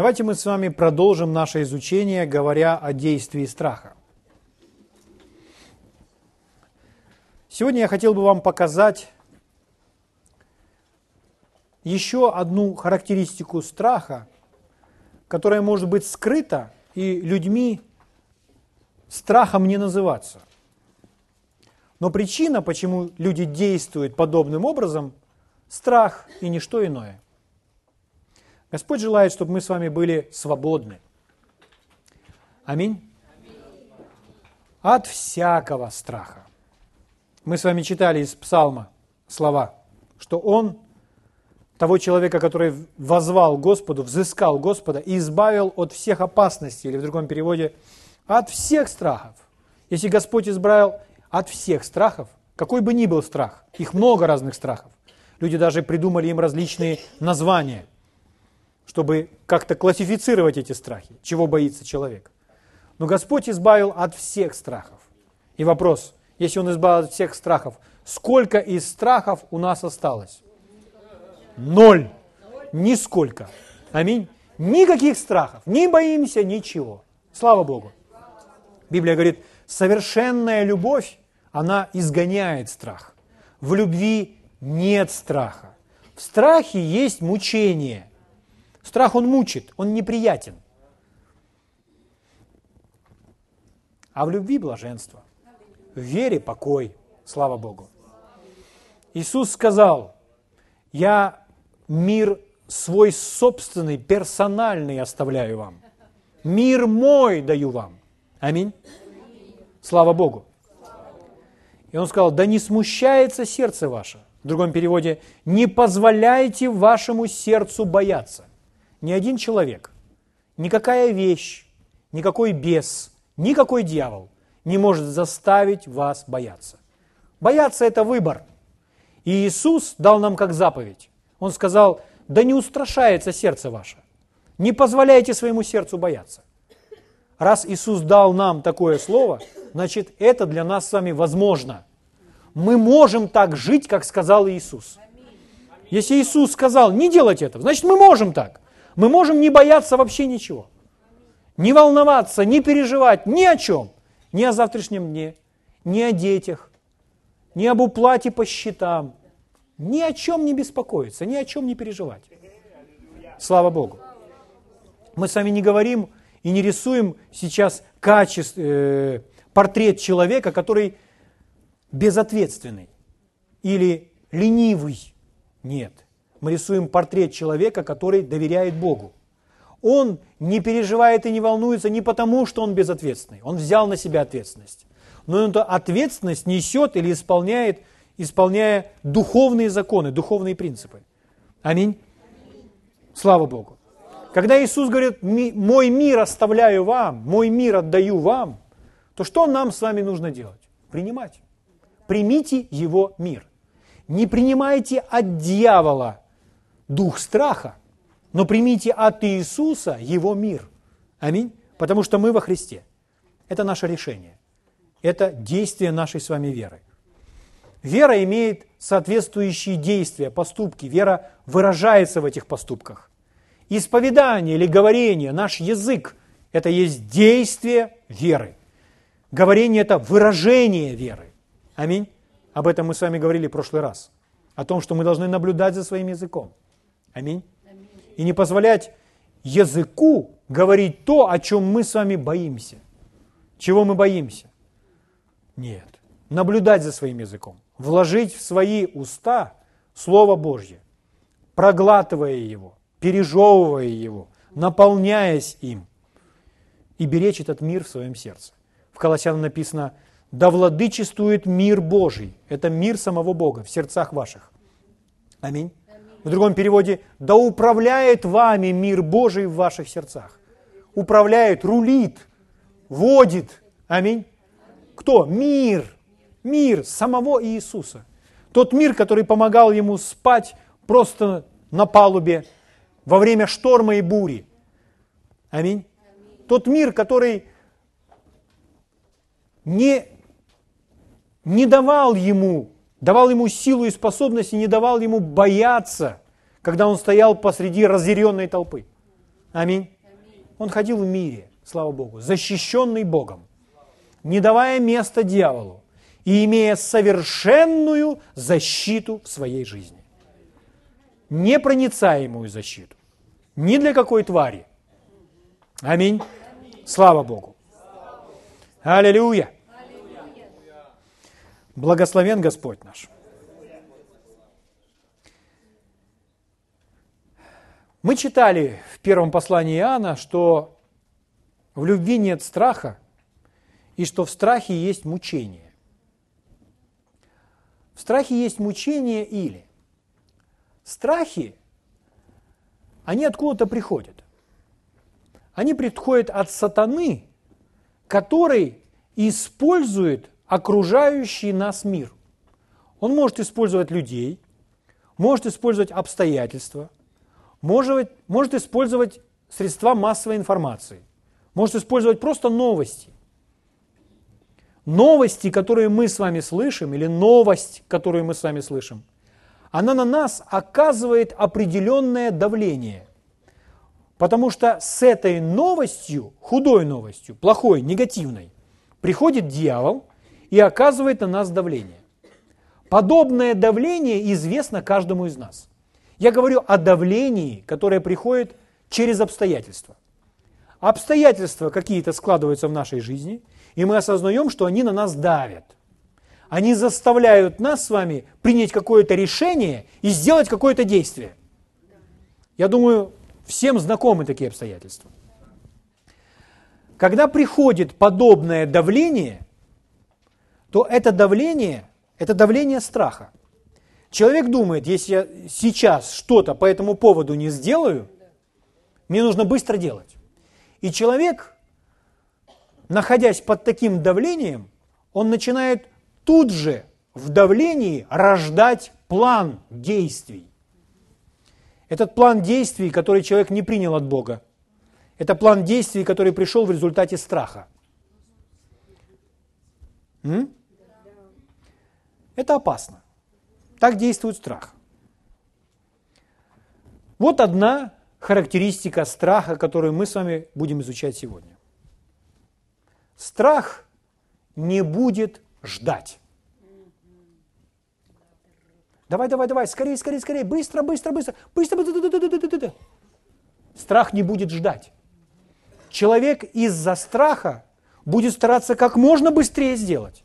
Давайте мы с вами продолжим наше изучение, говоря о действии страха. Сегодня я хотел бы вам показать еще одну характеристику страха, которая может быть скрыта и людьми страхом не называться. Но причина, почему люди действуют подобным образом, страх и ничто иное. Господь желает, чтобы мы с вами были свободны. Аминь. От всякого страха. Мы с вами читали из Псалма слова, что Он того человека, который возвал Господу, взыскал Господа и избавил от всех опасностей, или в другом переводе, от всех страхов. Если Господь избрал от всех страхов, какой бы ни был страх, их много разных страхов, люди даже придумали им различные названия, чтобы как-то классифицировать эти страхи, чего боится человек. Но Господь избавил от всех страхов. И вопрос, если Он избавил от всех страхов, сколько из страхов у нас осталось? Ноль. Нисколько. Аминь. Никаких страхов. Не боимся ничего. Слава Богу. Библия говорит, совершенная любовь, она изгоняет страх. В любви нет страха. В страхе есть мучение. Страх он мучит, он неприятен. А в любви блаженство. В вере покой. Слава Богу. Иисус сказал, я мир свой собственный, персональный оставляю вам. Мир мой даю вам. Аминь. Слава Богу. И он сказал, да не смущается сердце ваше. В другом переводе, не позволяйте вашему сердцу бояться. Ни один человек, никакая вещь, никакой бес, никакой дьявол не может заставить вас бояться. Бояться – это выбор. И Иисус дал нам как заповедь. Он сказал, да не устрашается сердце ваше. Не позволяйте своему сердцу бояться. Раз Иисус дал нам такое слово, значит, это для нас с вами возможно. Мы можем так жить, как сказал Иисус. Если Иисус сказал не делать этого, значит, мы можем так. Мы можем не бояться вообще ничего. Не волноваться, не переживать ни о чем. Ни о завтрашнем дне, ни о детях, ни об уплате по счетам, ни о чем не беспокоиться, ни о чем не переживать. Слава Богу. Мы с вами не говорим и не рисуем сейчас качество, э, портрет человека, который безответственный или ленивый. Нет. Мы рисуем портрет человека, который доверяет Богу. Он не переживает и не волнуется не потому, что он безответственный. Он взял на себя ответственность. Но он эту ответственность несет или исполняет исполняя духовные законы, духовные принципы. Аминь. Слава Богу. Когда Иисус говорит, мой мир оставляю вам, мой мир отдаю вам, то что нам с вами нужно делать? Принимать. Примите его мир. Не принимайте от дьявола дух страха, но примите от Иисуса его мир. Аминь. Потому что мы во Христе. Это наше решение. Это действие нашей с вами веры. Вера имеет соответствующие действия, поступки. Вера выражается в этих поступках. Исповедание или говорение, наш язык – это есть действие веры. Говорение – это выражение веры. Аминь. Об этом мы с вами говорили в прошлый раз. О том, что мы должны наблюдать за своим языком. Аминь. И не позволять языку говорить то, о чем мы с вами боимся. Чего мы боимся? Нет. Наблюдать за своим языком вложить в свои уста Слово Божье, проглатывая его, пережевывая его, наполняясь им, и беречь этот мир в своем сердце. В Колоссянам написано, да владычествует мир Божий. Это мир самого Бога в сердцах ваших. Аминь. В другом переводе, да управляет вами мир Божий в ваших сердцах. Управляет, рулит, водит. Аминь. Кто? Мир мир самого Иисуса. Тот мир, который помогал ему спать просто на палубе во время шторма и бури. Аминь. Тот мир, который не, не давал ему, давал ему силу и способности, не давал ему бояться, когда он стоял посреди разъяренной толпы. Аминь. Он ходил в мире, слава Богу, защищенный Богом, не давая места дьяволу и имея совершенную защиту в своей жизни. Непроницаемую защиту. Ни для какой твари. Аминь. Слава Богу. Аллилуйя. Благословен Господь наш. Мы читали в первом послании Иоанна, что в любви нет страха, и что в страхе есть мучение. В страхе есть мучение или страхи, они откуда-то приходят. Они приходят от сатаны, который использует окружающий нас мир. Он может использовать людей, может использовать обстоятельства – может, может использовать средства массовой информации, может использовать просто новости. Новости, которые мы с вами слышим, или новость, которую мы с вами слышим, она на нас оказывает определенное давление. Потому что с этой новостью, худой новостью, плохой, негативной, приходит дьявол и оказывает на нас давление. Подобное давление известно каждому из нас. Я говорю о давлении, которое приходит через обстоятельства. Обстоятельства какие-то складываются в нашей жизни, и мы осознаем, что они на нас давят. Они заставляют нас с вами принять какое-то решение и сделать какое-то действие. Я думаю, всем знакомы такие обстоятельства. Когда приходит подобное давление, то это давление – это давление страха. Человек думает, если я сейчас что-то по этому поводу не сделаю, мне нужно быстро делать. И человек, находясь под таким давлением, он начинает тут же в давлении рождать план действий. Этот план действий, который человек не принял от Бога, это план действий, который пришел в результате страха. М? Это опасно. Так действует страх. Вот одна характеристика страха, которую мы с вами будем изучать сегодня. Страх не будет ждать. Давай, давай, давай, скорее, скорее, скорее, быстро, быстро, быстро, быстро, быстро, быстро, быстро, быстро. Страх не будет ждать. Человек из-за страха будет стараться как можно быстрее сделать.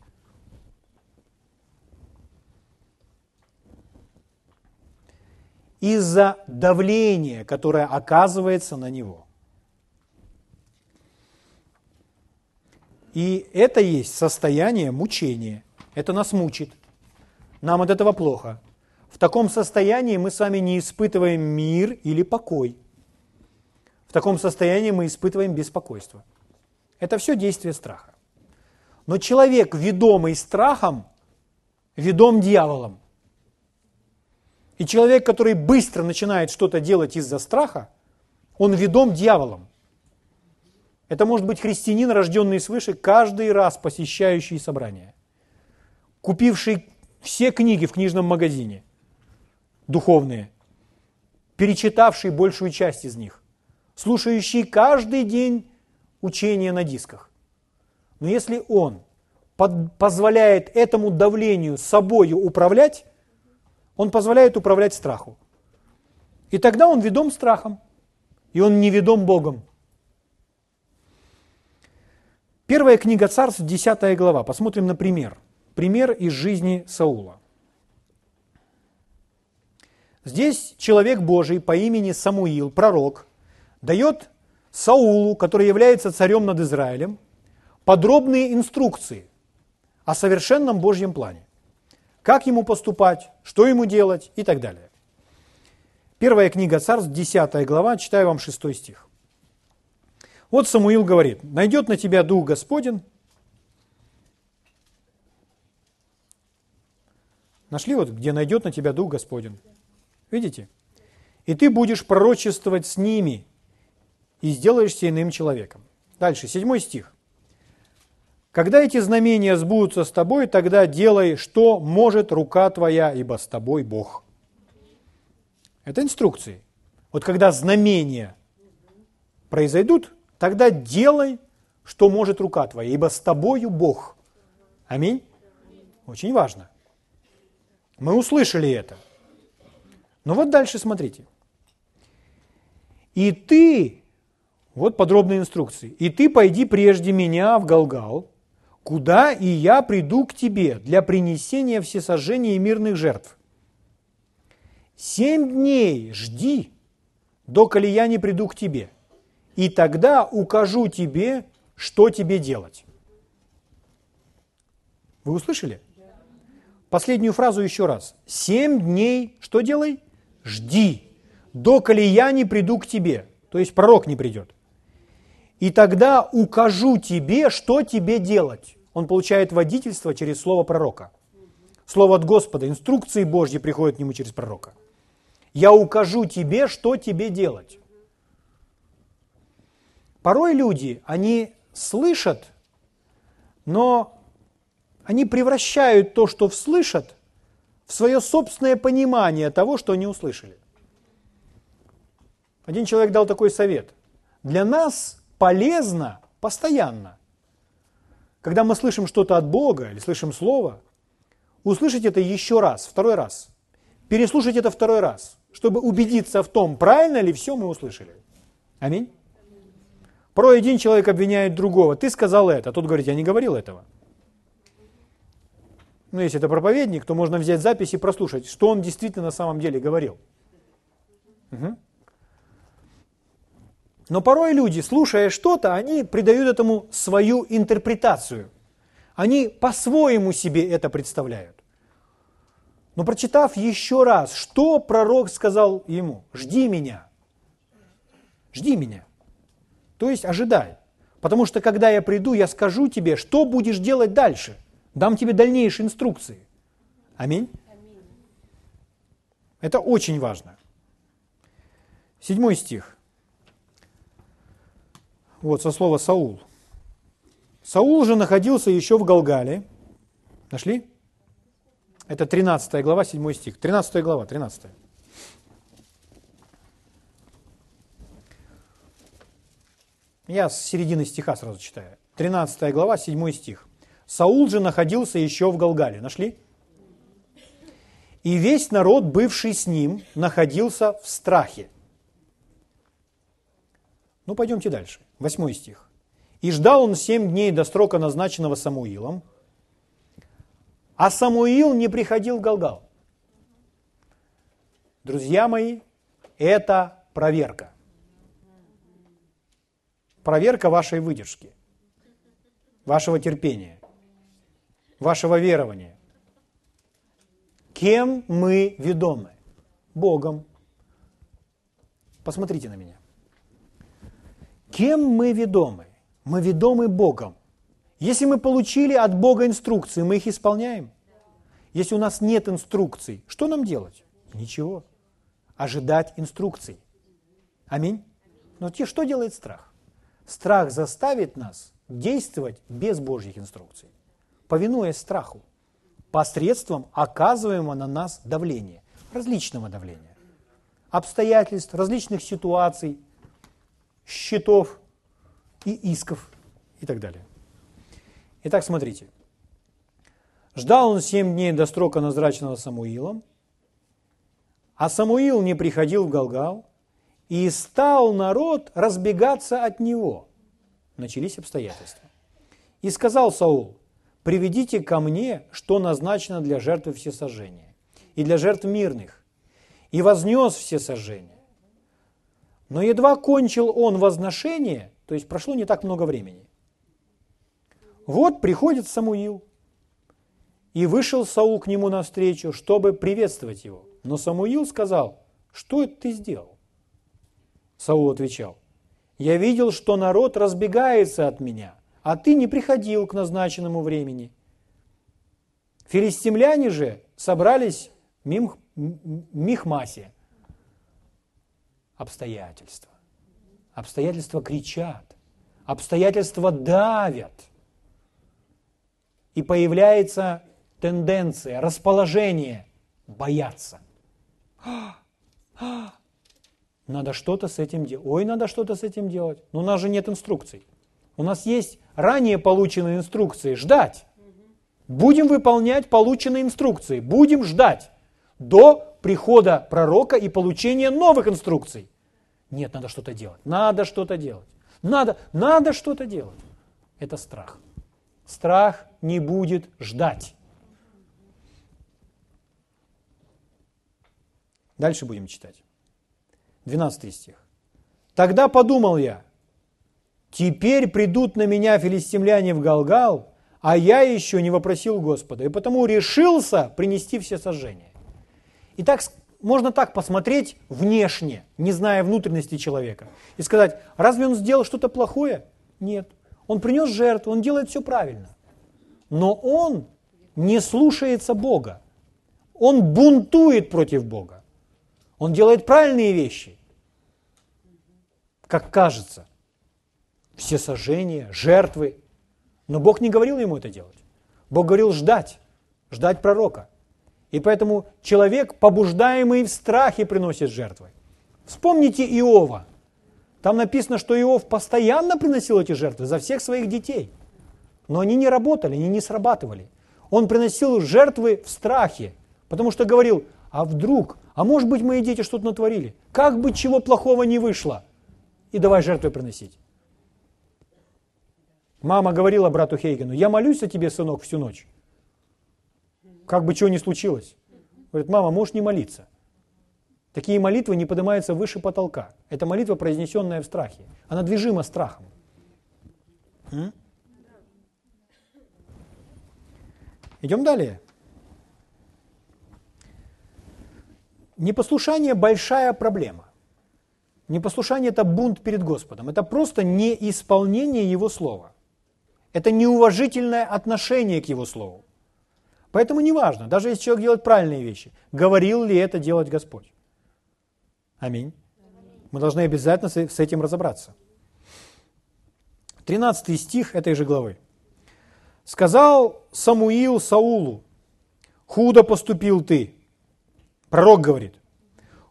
Из-за давления, которое оказывается на него. И это есть состояние мучения. Это нас мучит. Нам от этого плохо. В таком состоянии мы с вами не испытываем мир или покой. В таком состоянии мы испытываем беспокойство. Это все действие страха. Но человек, ведомый страхом, ведом дьяволом. И человек, который быстро начинает что-то делать из-за страха, он ведом дьяволом. Это может быть христианин, рожденный свыше, каждый раз посещающий собрание, купивший все книги в книжном магазине, духовные, перечитавший большую часть из них, слушающий каждый день учения на дисках. Но если он позволяет этому давлению собою управлять, он позволяет управлять страху. И тогда он ведом страхом, и он не ведом Богом. Первая книга царств, 10 глава. Посмотрим на пример. Пример из жизни Саула. Здесь человек Божий по имени Самуил, пророк, дает Саулу, который является царем над Израилем, подробные инструкции о совершенном Божьем плане как ему поступать, что ему делать и так далее. Первая книга Царств, 10 глава, читаю вам 6 стих. Вот Самуил говорит, найдет на тебя Дух Господен. Нашли вот, где найдет на тебя Дух Господен. Видите? И ты будешь пророчествовать с ними и сделаешься иным человеком. Дальше, седьмой стих. Когда эти знамения сбудутся с тобой, тогда делай, что может рука твоя, ибо с тобой Бог. Это инструкции. Вот когда знамения произойдут, тогда делай, что может рука твоя, ибо с тобою Бог. Аминь. Очень важно. Мы услышали это. Но вот дальше смотрите. И ты, вот подробные инструкции, и ты пойди прежде меня в Галгал, куда и я приду к тебе для принесения всесожжения и мирных жертв. Семь дней жди, доколе я не приду к тебе, и тогда укажу тебе, что тебе делать. Вы услышали? Последнюю фразу еще раз. Семь дней, что делай? Жди, доколе я не приду к тебе. То есть пророк не придет. И тогда укажу тебе, что тебе делать. Он получает водительство через слово пророка. Слово от Господа, инструкции Божьи приходят к нему через пророка. Я укажу тебе, что тебе делать. Порой люди, они слышат, но они превращают то, что слышат, в свое собственное понимание того, что они услышали. Один человек дал такой совет. Для нас полезно постоянно, когда мы слышим что-то от Бога или слышим Слово, услышать это еще раз, второй раз, переслушать это второй раз, чтобы убедиться в том, правильно ли все мы услышали. Аминь. Порой один человек обвиняет другого. Ты сказал это, а тот говорит, я не говорил этого ну, если это проповедник, то можно взять запись и прослушать, что он действительно на самом деле говорил. Угу. Но порой люди, слушая что-то, они придают этому свою интерпретацию. Они по-своему себе это представляют. Но прочитав еще раз, что пророк сказал ему? Жди меня. Жди меня. То есть ожидай. Потому что когда я приду, я скажу тебе, что будешь делать дальше – Дам тебе дальнейшие инструкции. Аминь. Это очень важно. Седьмой стих. Вот со слова Саул. Саул же находился еще в Галгале. Нашли? Это 13 глава, 7 стих. 13 глава, 13. Я с середины стиха сразу читаю. 13 глава, 7 стих. Саул же находился еще в Галгале. Нашли? И весь народ, бывший с ним, находился в страхе. Ну, пойдемте дальше. Восьмой стих. «И ждал он семь дней до срока, назначенного Самуилом, а Самуил не приходил в Галгал». Друзья мои, это проверка. Проверка вашей выдержки, вашего терпения вашего верования. Кем мы ведомы? Богом. Посмотрите на меня. Кем мы ведомы? Мы ведомы Богом. Если мы получили от Бога инструкции, мы их исполняем. Если у нас нет инструкций, что нам делать? Ничего. Ожидать инструкций. Аминь. Но те, что делает страх? Страх заставит нас действовать без Божьих инструкций повинуясь страху, посредством оказываемого на нас давления, различного давления, обстоятельств, различных ситуаций, счетов и исков и так далее. Итак, смотрите. Ждал он семь дней до срока, назначенного Самуилом, а Самуил не приходил в Галгал, и стал народ разбегаться от него. Начались обстоятельства. И сказал Саул, приведите ко мне, что назначено для жертвы всесожжения и для жертв мирных, и вознес всесожжение. Но едва кончил он возношение, то есть прошло не так много времени. Вот приходит Самуил, и вышел Саул к нему навстречу, чтобы приветствовать его. Но Самуил сказал, что это ты сделал? Саул отвечал, я видел, что народ разбегается от меня – а ты не приходил к назначенному времени. Филистимляне же собрались в Михмасе. Обстоятельства. Обстоятельства кричат. Обстоятельства давят. И появляется тенденция, расположение бояться. Надо что-то с этим делать. Ой, надо что-то с этим делать. Но у нас же нет инструкций. У нас есть ранее полученные инструкции. Ждать. Будем выполнять полученные инструкции. Будем ждать до прихода пророка и получения новых инструкций. Нет, надо что-то делать. Надо что-то делать. Надо, надо что-то делать. Это страх. Страх не будет ждать. Дальше будем читать. 12 стих. Тогда подумал я, теперь придут на меня филистимляне в Галгал, а я еще не вопросил Господа, и потому решился принести все сожжения. Итак, можно так посмотреть внешне, не зная внутренности человека, и сказать, разве он сделал что-то плохое? Нет. Он принес жертву, он делает все правильно. Но он не слушается Бога. Он бунтует против Бога. Он делает правильные вещи, как кажется. Все сожжения, жертвы. Но Бог не говорил ему это делать. Бог говорил ждать, ждать пророка. И поэтому человек, побуждаемый в страхе, приносит жертвы. Вспомните Иова. Там написано, что Иов постоянно приносил эти жертвы за всех своих детей. Но они не работали, они не срабатывали. Он приносил жертвы в страхе, потому что говорил, а вдруг, а может быть мои дети что-то натворили, как бы чего плохого не вышло, и давай жертвы приносить. Мама говорила брату Хейгену, я молюсь о тебе, сынок, всю ночь как бы чего ни случилось. Говорит, мама, можешь не молиться. Такие молитвы не поднимаются выше потолка. Это молитва, произнесенная в страхе. Она движима страхом. Идем далее. Непослушание – большая проблема. Непослушание – это бунт перед Господом. Это просто неисполнение Его Слова. Это неуважительное отношение к Его Слову. Поэтому неважно, даже если человек делает правильные вещи, говорил ли это делать Господь. Аминь. Мы должны обязательно с этим разобраться. 13 стих этой же главы. «Сказал Самуил Саулу, худо поступил ты». Пророк говорит,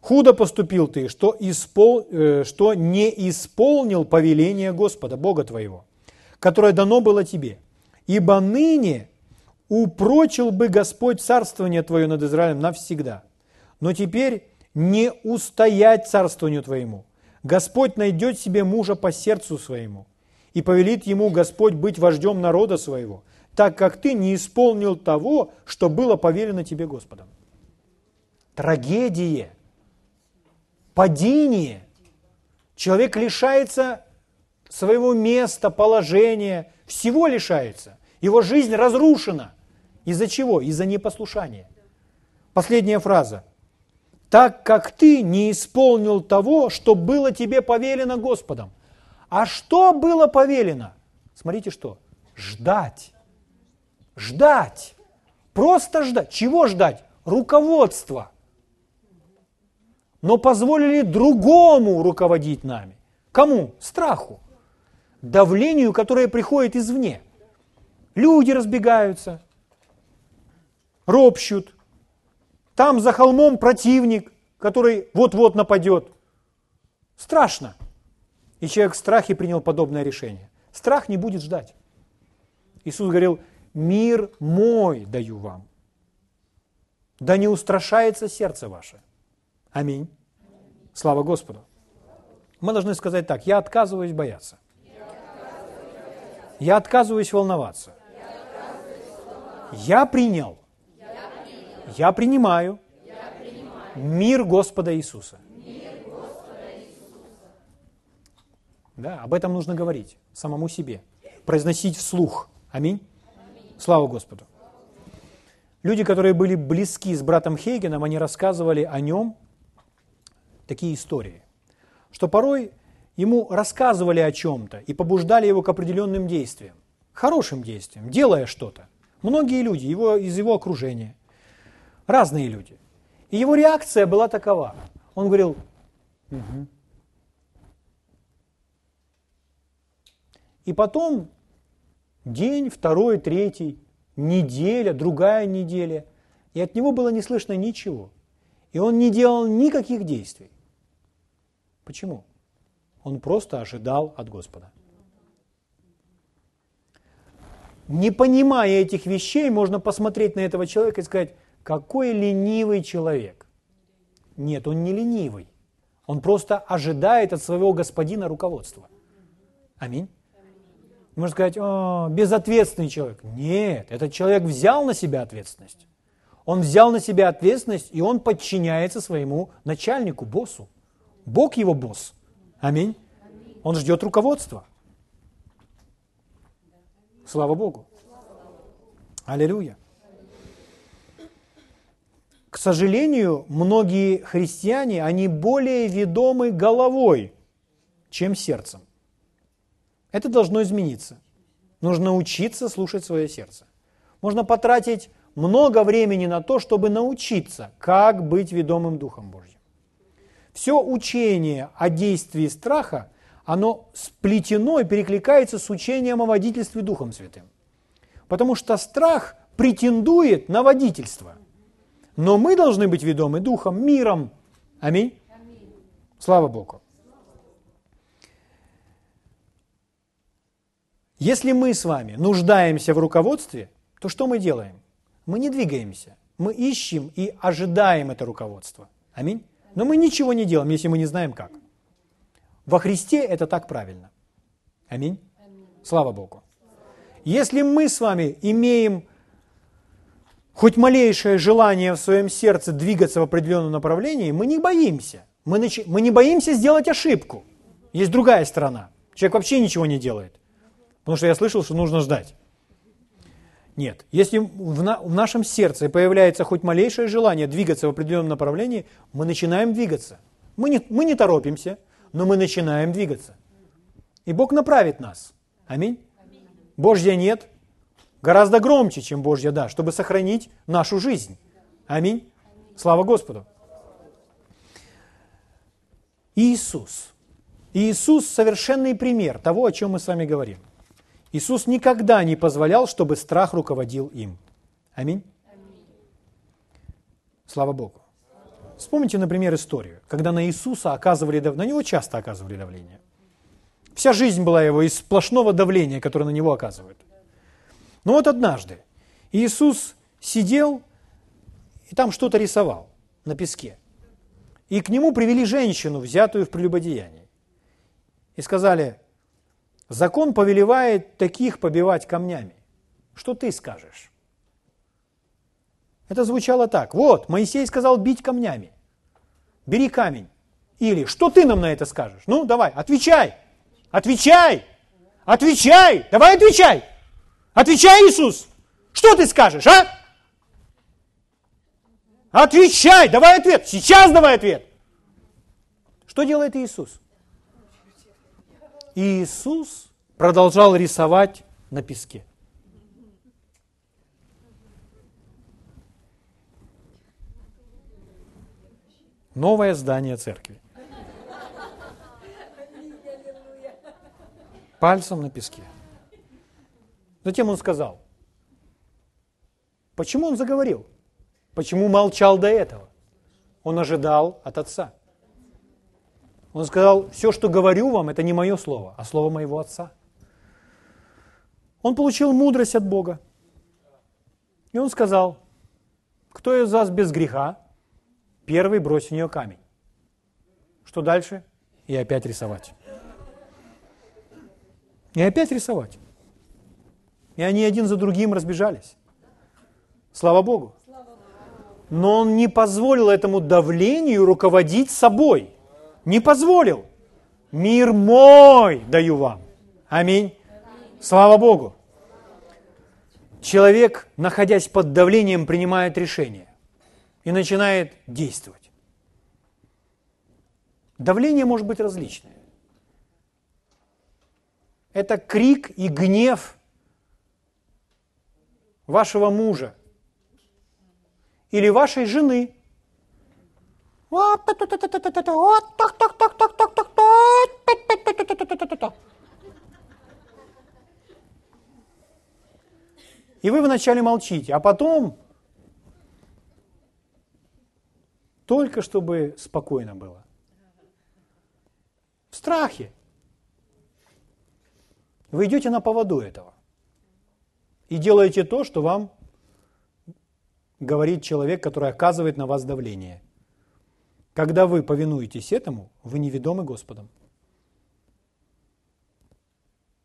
худо поступил ты, что, испол... Э, что не исполнил повеление Господа, Бога твоего, которое дано было тебе. Ибо ныне упрочил бы Господь царствование Твое над Израилем навсегда. Но теперь не устоять царствованию Твоему. Господь найдет себе мужа по сердцу своему, и повелит ему Господь быть вождем народа своего, так как ты не исполнил того, что было повелено тебе Господом. Трагедия, падение. Человек лишается своего места, положения, всего лишается. Его жизнь разрушена. Из-за чего? Из-за непослушания. Последняя фраза. Так как ты не исполнил того, что было тебе повелено Господом. А что было повелено? Смотрите что. Ждать. Ждать. Просто ждать. Чего ждать? Руководство. Но позволили другому руководить нами. Кому? Страху. Давлению, которое приходит извне. Люди разбегаются, ропщут. Там за холмом противник, который вот-вот нападет. Страшно. И человек в страхе принял подобное решение. Страх не будет ждать. Иисус говорил, мир мой даю вам. Да не устрашается сердце ваше. Аминь. Слава Господу. Мы должны сказать так, я отказываюсь бояться. Я отказываюсь волноваться. Я принял я принимаю, мир Господа Иисуса. Да, об этом нужно говорить самому себе, произносить вслух. Аминь. Слава Господу. Люди, которые были близки с братом Хейгеном, они рассказывали о нем такие истории, что порой ему рассказывали о чем-то и побуждали его к определенным действиям, хорошим действиям, делая что-то. Многие люди его, из его окружения – Разные люди. И его реакция была такова. Он говорил, угу. И потом день, второй, третий, неделя, другая неделя, и от него было не слышно ничего. И он не делал никаких действий. Почему? Он просто ожидал от Господа. Не понимая этих вещей, можно посмотреть на этого человека и сказать, какой ленивый человек. Нет, он не ленивый. Он просто ожидает от своего господина руководства. Аминь. Можно сказать, О, безответственный человек. Нет, этот человек взял на себя ответственность. Он взял на себя ответственность, и он подчиняется своему начальнику, боссу. Бог его босс. Аминь. Он ждет руководства. Слава Богу. Аллилуйя. К сожалению, многие христиане, они более ведомы головой, чем сердцем. Это должно измениться. Нужно учиться слушать свое сердце. Можно потратить много времени на то, чтобы научиться, как быть ведомым Духом Божьим. Все учение о действии страха, оно сплетено и перекликается с учением о водительстве Духом Святым. Потому что страх претендует на водительство. Но мы должны быть ведомы Духом, миром. Аминь. Слава Богу. Если мы с вами нуждаемся в руководстве, то что мы делаем? Мы не двигаемся. Мы ищем и ожидаем это руководство. Аминь. Но мы ничего не делаем, если мы не знаем как. Во Христе это так правильно. Аминь. Слава Богу. Если мы с вами имеем хоть малейшее желание в своем сердце двигаться в определенном направлении, мы не боимся. Мы, нач... мы не боимся сделать ошибку. Есть другая сторона. Человек вообще ничего не делает. Потому что я слышал, что нужно ждать. Нет. Если в, на, в нашем сердце появляется хоть малейшее желание двигаться в определенном направлении, мы начинаем двигаться. Мы не, мы не торопимся, но мы начинаем двигаться. И Бог направит нас. Аминь. Божья нет гораздо громче, чем Божья да, чтобы сохранить нашу жизнь. Аминь. Слава Господу. Иисус. Иисус совершенный пример того, о чем мы с вами говорим. Иисус никогда не позволял, чтобы страх руководил им. Аминь. Слава Богу. Вспомните, например, историю, когда на Иисуса оказывали на него часто оказывали давление. Вся жизнь была его из сплошного давления, которое на него оказывают. Но вот однажды Иисус сидел и там что-то рисовал на песке. И к нему привели женщину, взятую в прелюбодеянии. И сказали, Закон повелевает таких побивать камнями. Что ты скажешь? Это звучало так. Вот, Моисей сказал бить камнями. Бери камень. Или, что ты нам на это скажешь? Ну, давай, отвечай. Отвечай. Отвечай. Давай отвечай. Отвечай, Иисус. Что ты скажешь, а? Отвечай. Давай ответ. Сейчас давай ответ. Что делает Иисус? Иисус продолжал рисовать на песке. Новое здание церкви. Пальцем на песке. Затем он сказал, почему он заговорил? Почему молчал до этого? Он ожидал от отца. Он сказал, все, что говорю вам, это не мое слово, а слово моего отца. Он получил мудрость от Бога. И он сказал, кто из вас без греха, первый брось в нее камень. Что дальше? И опять рисовать. И опять рисовать. И они один за другим разбежались. Слава Богу. Но он не позволил этому давлению руководить собой. Не позволил. Мир мой даю вам. Аминь. Слава Богу. Человек, находясь под давлением, принимает решение и начинает действовать. Давление может быть различное. Это крик и гнев вашего мужа или вашей жены – и вы вначале молчите, а потом только чтобы спокойно было. страхе. Вы идете на поводу этого. И делаете то, что вам говорит человек, который оказывает на вас давление. Когда вы повинуетесь этому, вы неведомы Господом.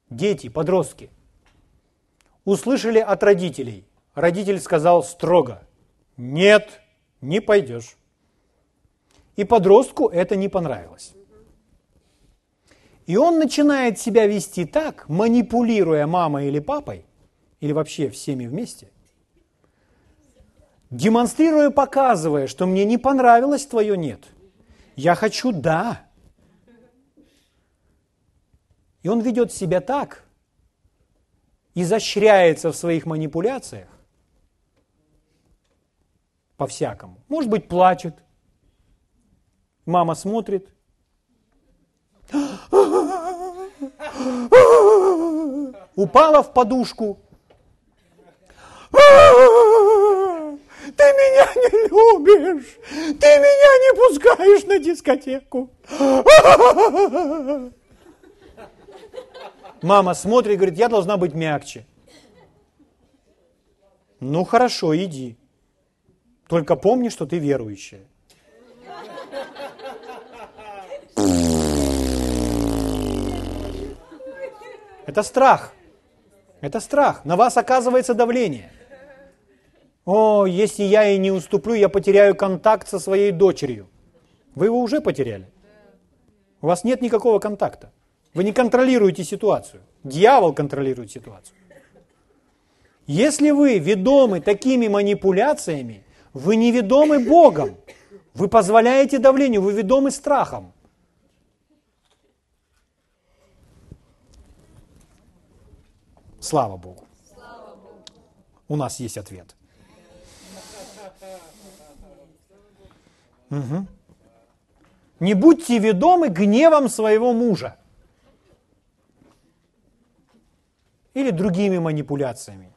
Дети, подростки, услышали от родителей. Родитель сказал строго, нет, не пойдешь. И подростку это не понравилось. И он начинает себя вести так, манипулируя мамой или папой, или вообще всеми вместе, демонстрируя, показывая, что мне не понравилось твое «нет». Я хочу «да». И он ведет себя так, изощряется в своих манипуляциях, по-всякому. Может быть, плачет. Мама смотрит. Упала в подушку. Ты меня не любишь, ты меня не пускаешь на дискотеку. Мама смотрит и говорит, я должна быть мягче. Ну хорошо, иди. Только помни, что ты верующая. Это страх. Это страх. На вас оказывается давление. О, если я ей не уступлю, я потеряю контакт со своей дочерью. Вы его уже потеряли. У вас нет никакого контакта. Вы не контролируете ситуацию. Дьявол контролирует ситуацию. Если вы ведомы такими манипуляциями, вы не ведомы Богом. Вы позволяете давлению, вы ведомы страхом. Слава Богу. У нас есть ответ. Угу. Не будьте ведомы гневом своего мужа. Или другими манипуляциями.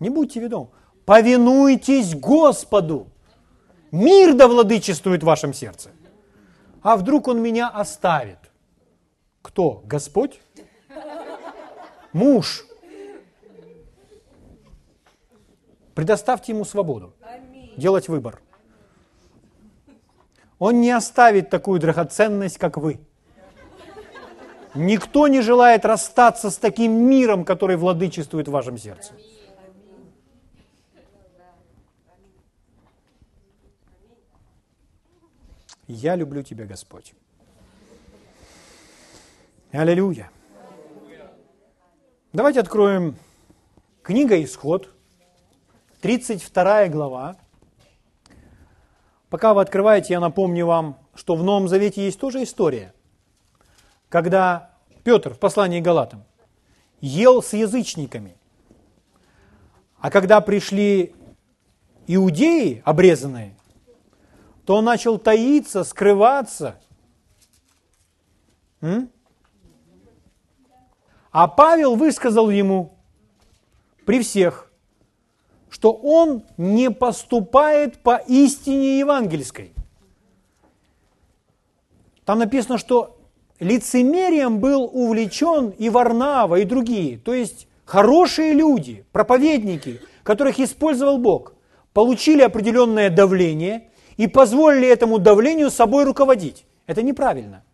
Не будьте ведомы. Повинуйтесь Господу. Мир да владычествует в вашем сердце. А вдруг Он меня оставит? Кто? Господь? Муж. Предоставьте ему свободу. Делать выбор. Он не оставит такую драгоценность, как вы. Никто не желает расстаться с таким миром, который владычествует в вашем сердце. Я люблю Тебя, Господь. Аллилуйя. Давайте откроем книга Исход, 32 глава. Пока вы открываете, я напомню вам, что в Новом Завете есть тоже история, когда Петр в послании Галатам ел с язычниками, а когда пришли иудеи обрезанные, то он начал таиться, скрываться. М? А Павел высказал ему при всех, что он не поступает по истине евангельской. Там написано, что лицемерием был увлечен и Варнава, и другие. То есть хорошие люди, проповедники, которых использовал Бог, получили определенное давление – и позволили этому давлению собой руководить. Это неправильно.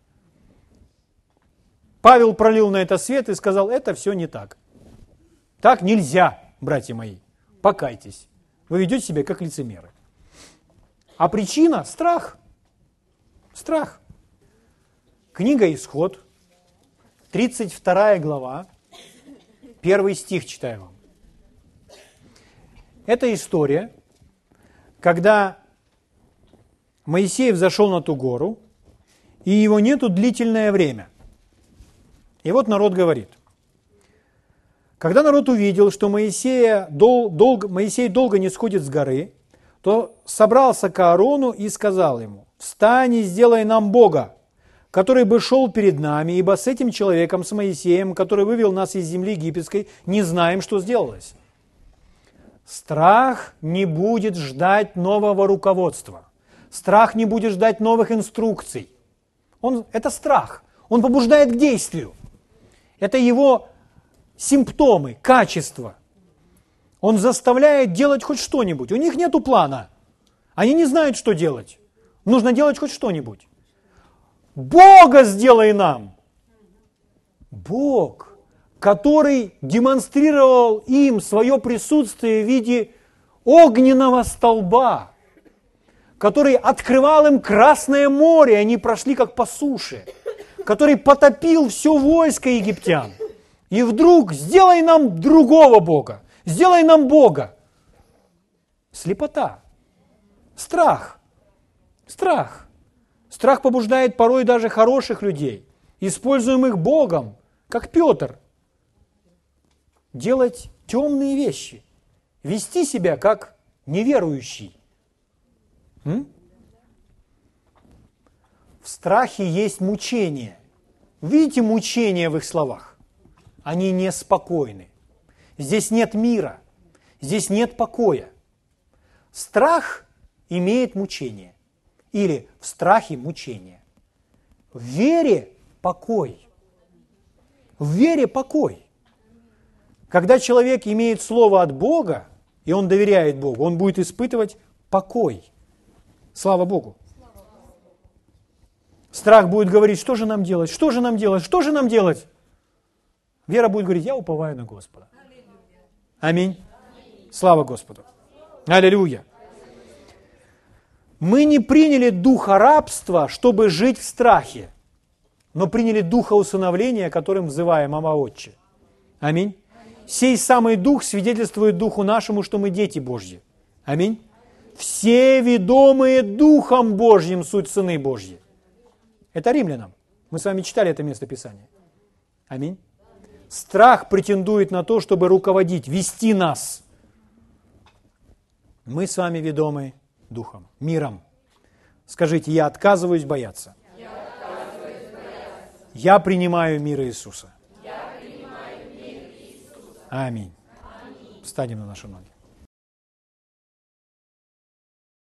Павел пролил на это свет и сказал, это все не так. Так нельзя, братья мои. Покайтесь. Вы ведете себя как лицемеры. А причина – страх. Страх. Книга Исход, 32 глава, первый стих читаю вам. Это история, когда Моисей взошел на ту гору, и его нету длительное время. И вот народ говорит. Когда народ увидел, что Моисея дол, долго, Моисей долго не сходит с горы, то собрался к Аарону и сказал ему, «Встань и сделай нам Бога, который бы шел перед нами, ибо с этим человеком, с Моисеем, который вывел нас из земли египетской, не знаем, что сделалось». Страх не будет ждать нового руководства. Страх не будет ждать новых инструкций. Он, это страх. Он побуждает к действию. Это его симптомы, качества. Он заставляет делать хоть что-нибудь. У них нет плана. Они не знают, что делать. Нужно делать хоть что-нибудь. Бога сделай нам. Бог, который демонстрировал им свое присутствие в виде огненного столба, который открывал им Красное море, и они прошли как по суше, который потопил все войско египтян. И вдруг сделай нам другого Бога, сделай нам Бога. Слепота, страх, страх. Страх побуждает порой даже хороших людей, используемых Богом, как Петр, делать темные вещи, вести себя как неверующий. М? В страхе есть мучение. Видите мучение в их словах? Они неспокойны. Здесь нет мира, здесь нет покоя. Страх имеет мучение. Или в страхе мучение. В вере покой. В вере покой. Когда человек имеет слово от Бога, и он доверяет Богу, он будет испытывать покой. Слава Богу. Страх будет говорить, что же нам делать, что же нам делать, что же нам делать. Вера будет говорить, я уповаю на Господа. Аминь. Слава Господу. Аллилуйя. Мы не приняли духа рабства, чтобы жить в страхе, но приняли духа усыновления, которым взываем Мама Отче. Аминь. Сей самый дух свидетельствует духу нашему, что мы дети Божьи. Аминь. Все ведомые Духом Божьим суть сыны Божьи. Это римлянам. Мы с вами читали это место Писания. Аминь. Страх претендует на то, чтобы руководить, вести нас. Мы с вами ведомы Духом, миром. Скажите, я отказываюсь бояться. Я, отказываюсь бояться. я принимаю мир Иисуса. Я принимаю мир Иисуса. Аминь. Аминь. Встанем на наши ноги.